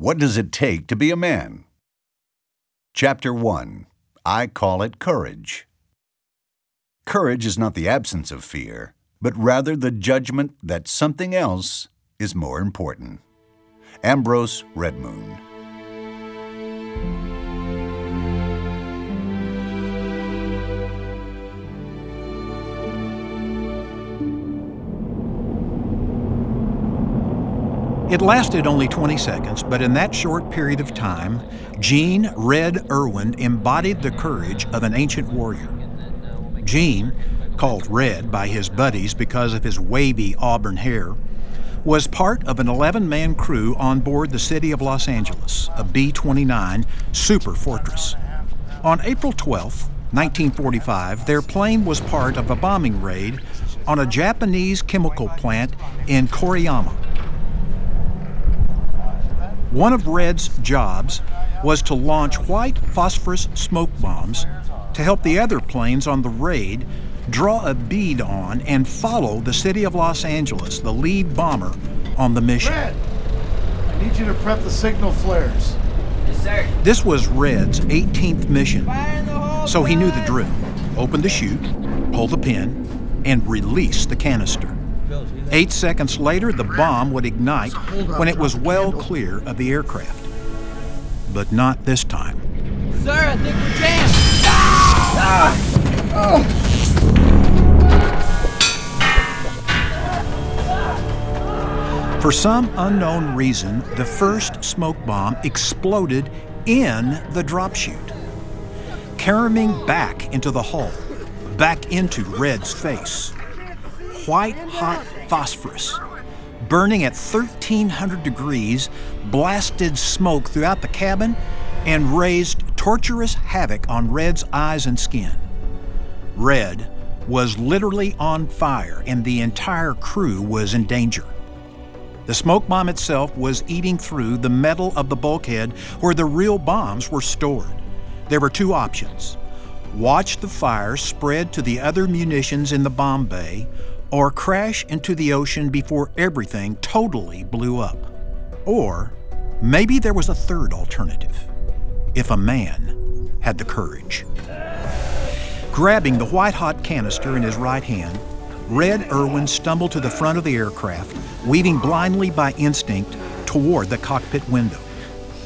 What does it take to be a man? Chapter 1 I Call It Courage. Courage is not the absence of fear, but rather the judgment that something else is more important. Ambrose Redmoon. It lasted only 20 seconds, but in that short period of time, Gene Red Erwin embodied the courage of an ancient warrior. Gene, called Red by his buddies because of his wavy auburn hair, was part of an 11 man crew on board the City of Los Angeles, a B 29 Super Fortress. On April 12, 1945, their plane was part of a bombing raid on a Japanese chemical plant in Koriyama. One of Red's jobs was to launch white phosphorus smoke bombs to help the other planes on the raid draw a bead on and follow the city of Los Angeles, the lead bomber, on the mission. Red, I need you to prep the signal flares. Yes, sir. This was Red's 18th mission, so he knew the drill. Open the chute, pull the pin, and release the canister. Eight seconds later, the bomb would ignite when it was well clear of the aircraft. But not this time. Sir, I think we're jammed. For some unknown reason, the first smoke bomb exploded in the drop chute, caroming back into the hull, back into Red's face. White hot phosphorus, burning at 1300 degrees, blasted smoke throughout the cabin and raised torturous havoc on Red's eyes and skin. Red was literally on fire, and the entire crew was in danger. The smoke bomb itself was eating through the metal of the bulkhead where the real bombs were stored. There were two options watch the fire spread to the other munitions in the bomb bay, or crash into the ocean before everything totally blew up. Or maybe there was a third alternative if a man had the courage. Grabbing the white hot canister in his right hand, Red Erwin stumbled to the front of the aircraft, weaving blindly by instinct toward the cockpit window.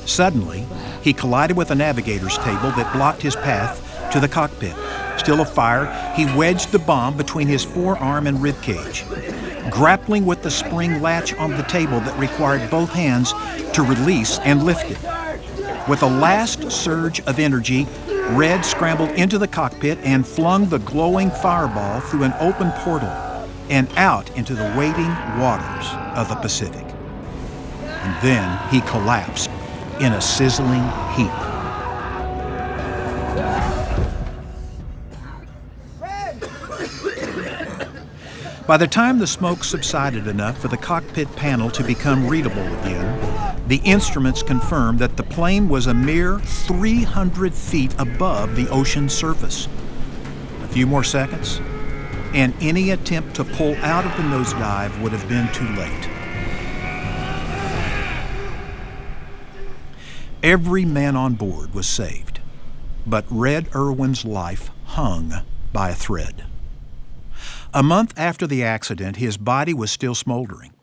Suddenly, he collided with a navigator's table that blocked his path to the cockpit. Still afire, he wedged the bomb between his forearm and rib cage, grappling with the spring latch on the table that required both hands to release and lift it. With a last surge of energy, Red scrambled into the cockpit and flung the glowing fireball through an open portal and out into the waiting waters of the Pacific. And then he collapsed in a sizzling heap. By the time the smoke subsided enough for the cockpit panel to become readable again, the instruments confirmed that the plane was a mere 300 feet above the ocean's surface. A few more seconds, and any attempt to pull out of the nosedive would have been too late. Every man on board was saved, but Red Erwin's life hung by a thread. A month after the accident, his body was still smoldering.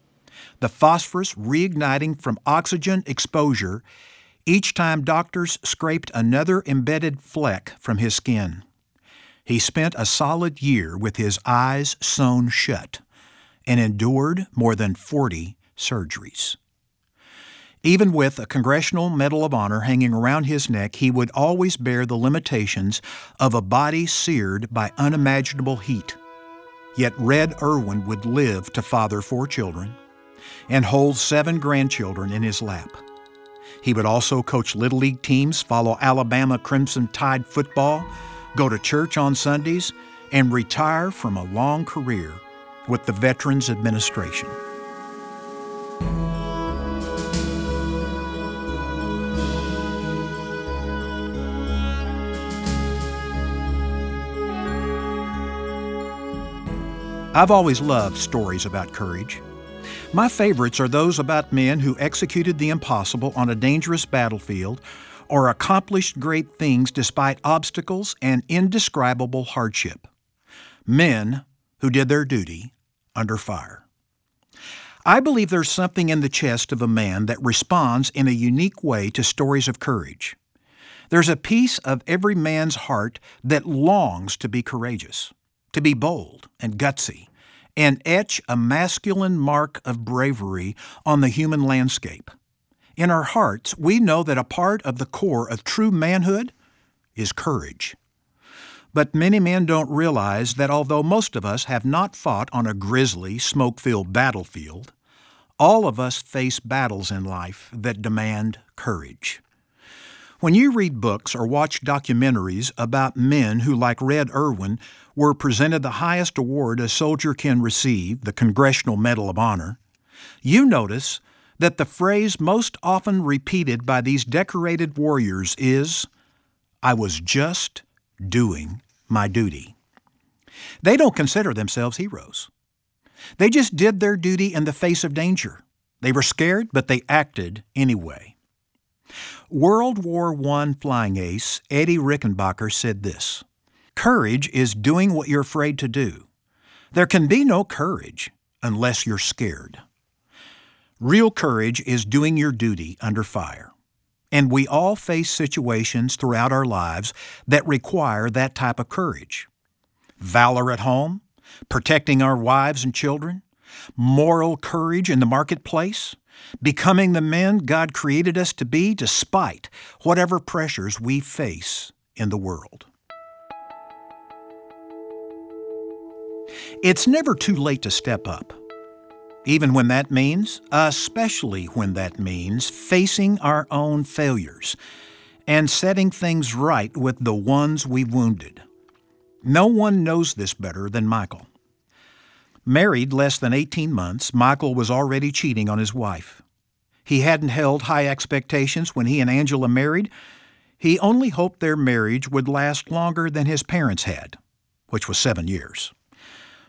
The phosphorus reigniting from oxygen exposure each time doctors scraped another embedded fleck from his skin. He spent a solid year with his eyes sewn shut and endured more than 40 surgeries. Even with a Congressional Medal of Honor hanging around his neck, he would always bear the limitations of a body seared by unimaginable heat. Yet Red Erwin would live to father four children and hold seven grandchildren in his lap. He would also coach Little League teams, follow Alabama Crimson Tide football, go to church on Sundays, and retire from a long career with the Veterans Administration. I've always loved stories about courage. My favorites are those about men who executed the impossible on a dangerous battlefield or accomplished great things despite obstacles and indescribable hardship. Men who did their duty under fire. I believe there's something in the chest of a man that responds in a unique way to stories of courage. There's a piece of every man's heart that longs to be courageous, to be bold and gutsy, and etch a masculine mark of bravery on the human landscape. In our hearts, we know that a part of the core of true manhood is courage. But many men don't realize that although most of us have not fought on a grisly, smoke filled battlefield, all of us face battles in life that demand courage. When you read books or watch documentaries about men who, like Red Erwin, were presented the highest award a soldier can receive, the Congressional Medal of Honor, you notice that the phrase most often repeated by these decorated warriors is, I was just doing my duty. They don't consider themselves heroes. They just did their duty in the face of danger. They were scared, but they acted anyway. World War I flying ace Eddie Rickenbacker said this Courage is doing what you're afraid to do. There can be no courage unless you're scared. Real courage is doing your duty under fire. And we all face situations throughout our lives that require that type of courage. Valor at home, protecting our wives and children, moral courage in the marketplace, becoming the men God created us to be despite whatever pressures we face in the world. It's never too late to step up, even when that means, especially when that means, facing our own failures and setting things right with the ones we've wounded. No one knows this better than Michael. Married less than 18 months, Michael was already cheating on his wife. He hadn't held high expectations when he and Angela married. He only hoped their marriage would last longer than his parents had, which was seven years.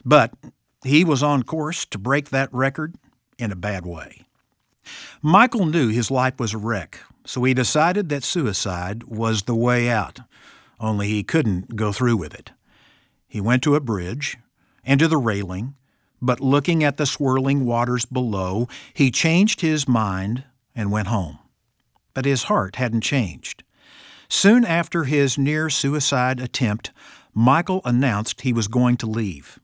But he was on course to break that record in a bad way. Michael knew his life was a wreck, so he decided that suicide was the way out, only he couldn't go through with it. He went to a bridge and to the railing, but looking at the swirling waters below, he changed his mind and went home. But his heart hadn't changed. Soon after his near suicide attempt, Michael announced he was going to leave.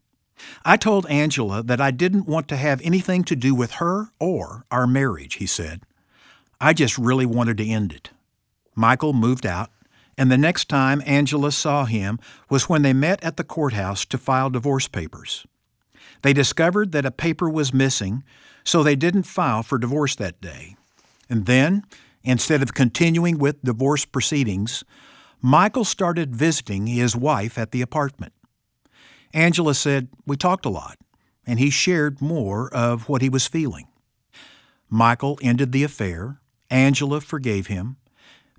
I told Angela that I didn't want to have anything to do with her or our marriage, he said. I just really wanted to end it. Michael moved out, and the next time Angela saw him was when they met at the courthouse to file divorce papers. They discovered that a paper was missing, so they didn't file for divorce that day. And then, instead of continuing with divorce proceedings, Michael started visiting his wife at the apartment. Angela said, We talked a lot, and he shared more of what he was feeling. Michael ended the affair. Angela forgave him.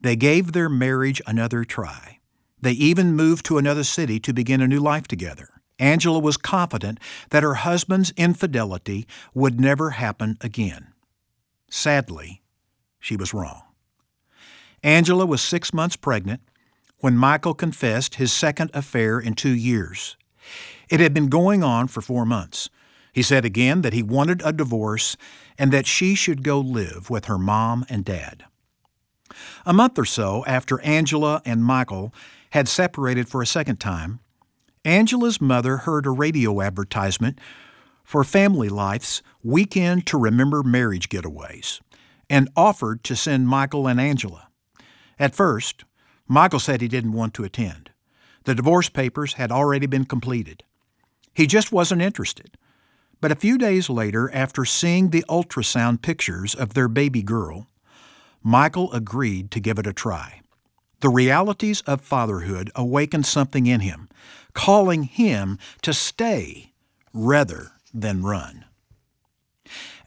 They gave their marriage another try. They even moved to another city to begin a new life together. Angela was confident that her husband's infidelity would never happen again. Sadly, she was wrong. Angela was six months pregnant when Michael confessed his second affair in two years. It had been going on for four months. He said again that he wanted a divorce and that she should go live with her mom and dad. A month or so after Angela and Michael had separated for a second time, Angela's mother heard a radio advertisement for Family Life's Weekend to Remember Marriage Getaways and offered to send Michael and Angela. At first, Michael said he didn't want to attend. The divorce papers had already been completed. He just wasn't interested. But a few days later, after seeing the ultrasound pictures of their baby girl, Michael agreed to give it a try. The realities of fatherhood awakened something in him, calling him to stay rather than run.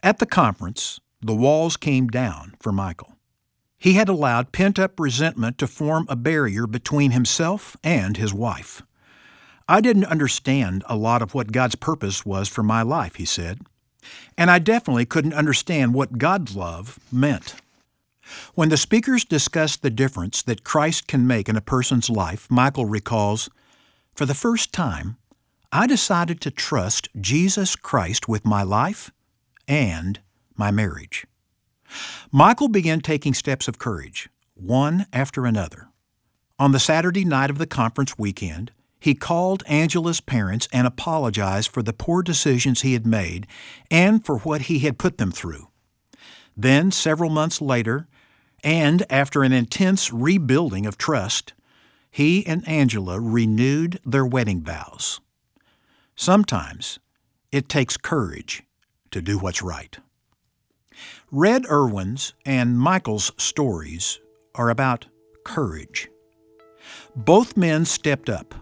At the conference, the walls came down for Michael. He had allowed pent up resentment to form a barrier between himself and his wife. I didn't understand a lot of what God's purpose was for my life, he said. And I definitely couldn't understand what God's love meant. When the speakers discussed the difference that Christ can make in a person's life, Michael recalls, For the first time, I decided to trust Jesus Christ with my life and my marriage. Michael began taking steps of courage, one after another. On the Saturday night of the conference weekend, he called Angela's parents and apologized for the poor decisions he had made and for what he had put them through. Then, several months later, and after an intense rebuilding of trust, he and Angela renewed their wedding vows. Sometimes it takes courage to do what's right. Red Erwin's and Michael's stories are about courage. Both men stepped up.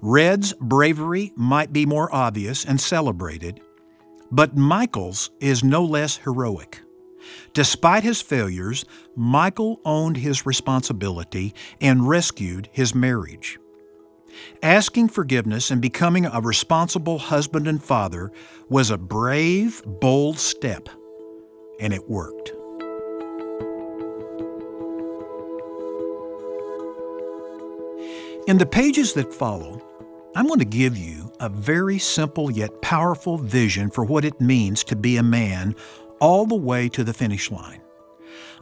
Red's bravery might be more obvious and celebrated, but Michael's is no less heroic. Despite his failures, Michael owned his responsibility and rescued his marriage. Asking forgiveness and becoming a responsible husband and father was a brave, bold step, and it worked. In the pages that follow, I'm going to give you a very simple yet powerful vision for what it means to be a man all the way to the finish line.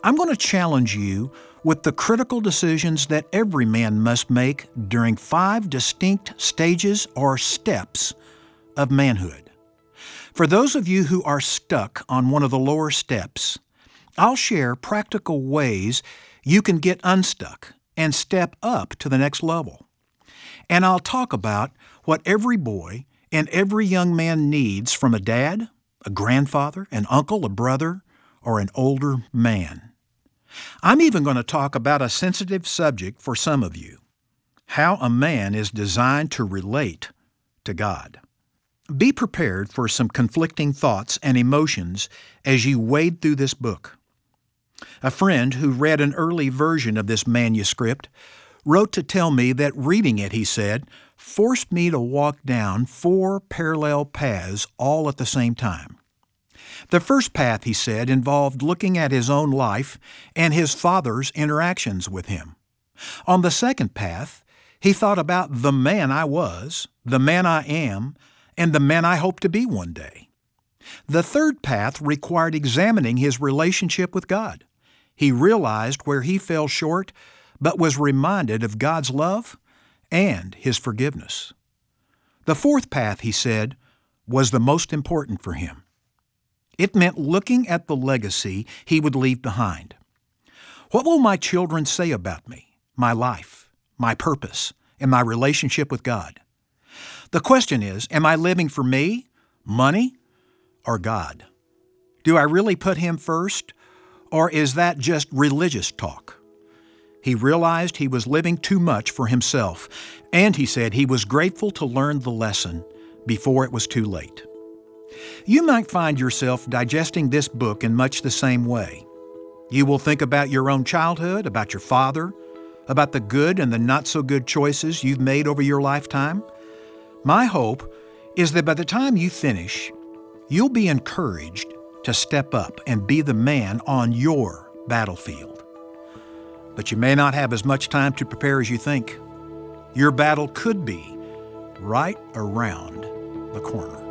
I'm going to challenge you with the critical decisions that every man must make during five distinct stages or steps of manhood. For those of you who are stuck on one of the lower steps, I'll share practical ways you can get unstuck and step up to the next level. And I'll talk about what every boy and every young man needs from a dad, a grandfather, an uncle, a brother, or an older man. I'm even going to talk about a sensitive subject for some of you how a man is designed to relate to God. Be prepared for some conflicting thoughts and emotions as you wade through this book. A friend who read an early version of this manuscript wrote to tell me that reading it, he said, forced me to walk down four parallel paths all at the same time. The first path, he said, involved looking at his own life and his father's interactions with him. On the second path, he thought about the man I was, the man I am, and the man I hope to be one day. The third path required examining his relationship with God. He realized where he fell short, but was reminded of God's love and His forgiveness. The fourth path, he said, was the most important for him. It meant looking at the legacy he would leave behind. What will my children say about me, my life, my purpose, and my relationship with God? The question is Am I living for me, money, or God? Do I really put Him first, or is that just religious talk? He realized he was living too much for himself, and he said he was grateful to learn the lesson before it was too late. You might find yourself digesting this book in much the same way. You will think about your own childhood, about your father, about the good and the not so good choices you've made over your lifetime. My hope is that by the time you finish, you'll be encouraged to step up and be the man on your battlefield. But you may not have as much time to prepare as you think. Your battle could be right around the corner.